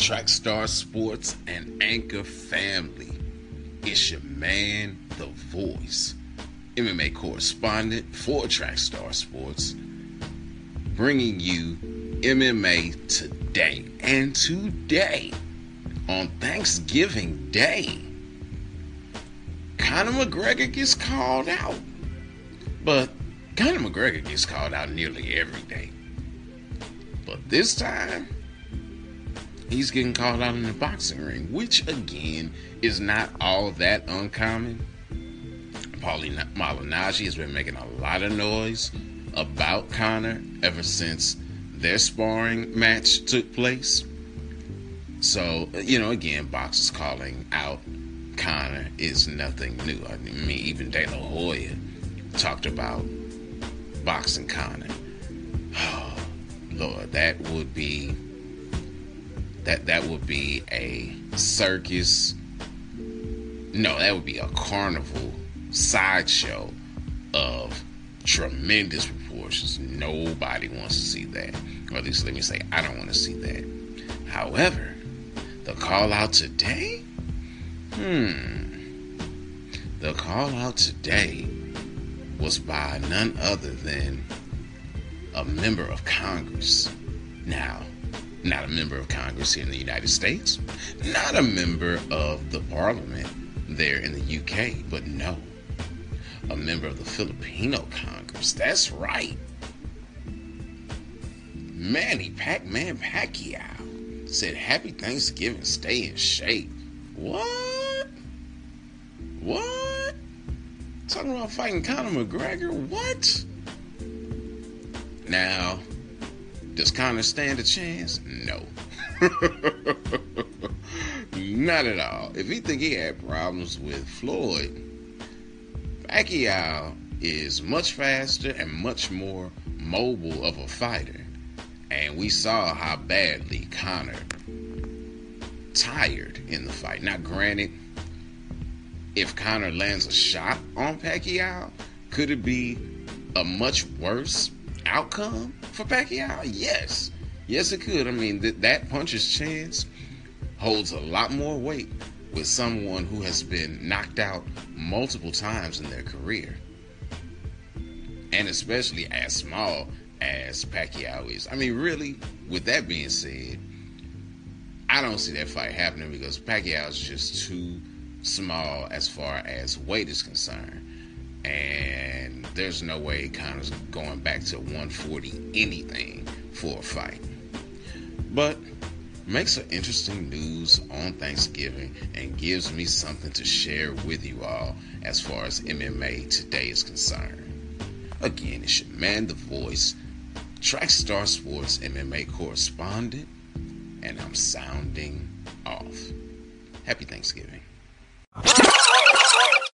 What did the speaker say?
Trackstar Sports and Anchor family. It's your man, The Voice, MMA correspondent for Trackstar Sports, bringing you MMA today. And today, on Thanksgiving Day, Conor McGregor gets called out. But Conor McGregor gets called out nearly every day. But this time, he's getting called out in the boxing ring, which again is not all that uncommon. Paulie Malignaggi has been making a lot of noise about Conor ever since their sparring match took place. So, you know, again, boxers calling out Conor is nothing new. I mean, even De La Hoya talked about boxing Conor. Oh, Lord, that would be that that would be a circus. No, that would be a carnival sideshow of tremendous proportions. Nobody wants to see that. Or at least let me say, I don't want to see that. However, the call out today? Hmm. The call out today was by none other than a member of Congress. Now, not a member of Congress here in the United States, not a member of the parliament there in the UK, but no, a member of the Filipino Congress. That's right. Manny Pac-Man Pacquiao said, Happy Thanksgiving, stay in shape. What? What? Talking about fighting Conor McGregor? What? Now, does Conor stand a chance? No. Not at all. If he think he had problems with Floyd, Pacquiao is much faster and much more mobile of a fighter. And we saw how badly Conor tired in the fight. Now, granted, if Conor lands a shot on Pacquiao, could it be a much worse outcome for Pacquiao? Yes. Yes, it could. I mean, th- that puncher's chance holds a lot more weight with someone who has been knocked out multiple times in their career. And especially as small as Pacquiao is. I mean, really, with that being said, I don't see that fight happening because Pacquiao is just too small as far as weight is concerned. And there's no way Conor's going back to 140 anything for a fight. But makes some interesting news on Thanksgiving and gives me something to share with you all as far as MMA today is concerned. Again, it's your man, the voice, Trackstar Sports MMA correspondent, and I'm sounding off. Happy Thanksgiving.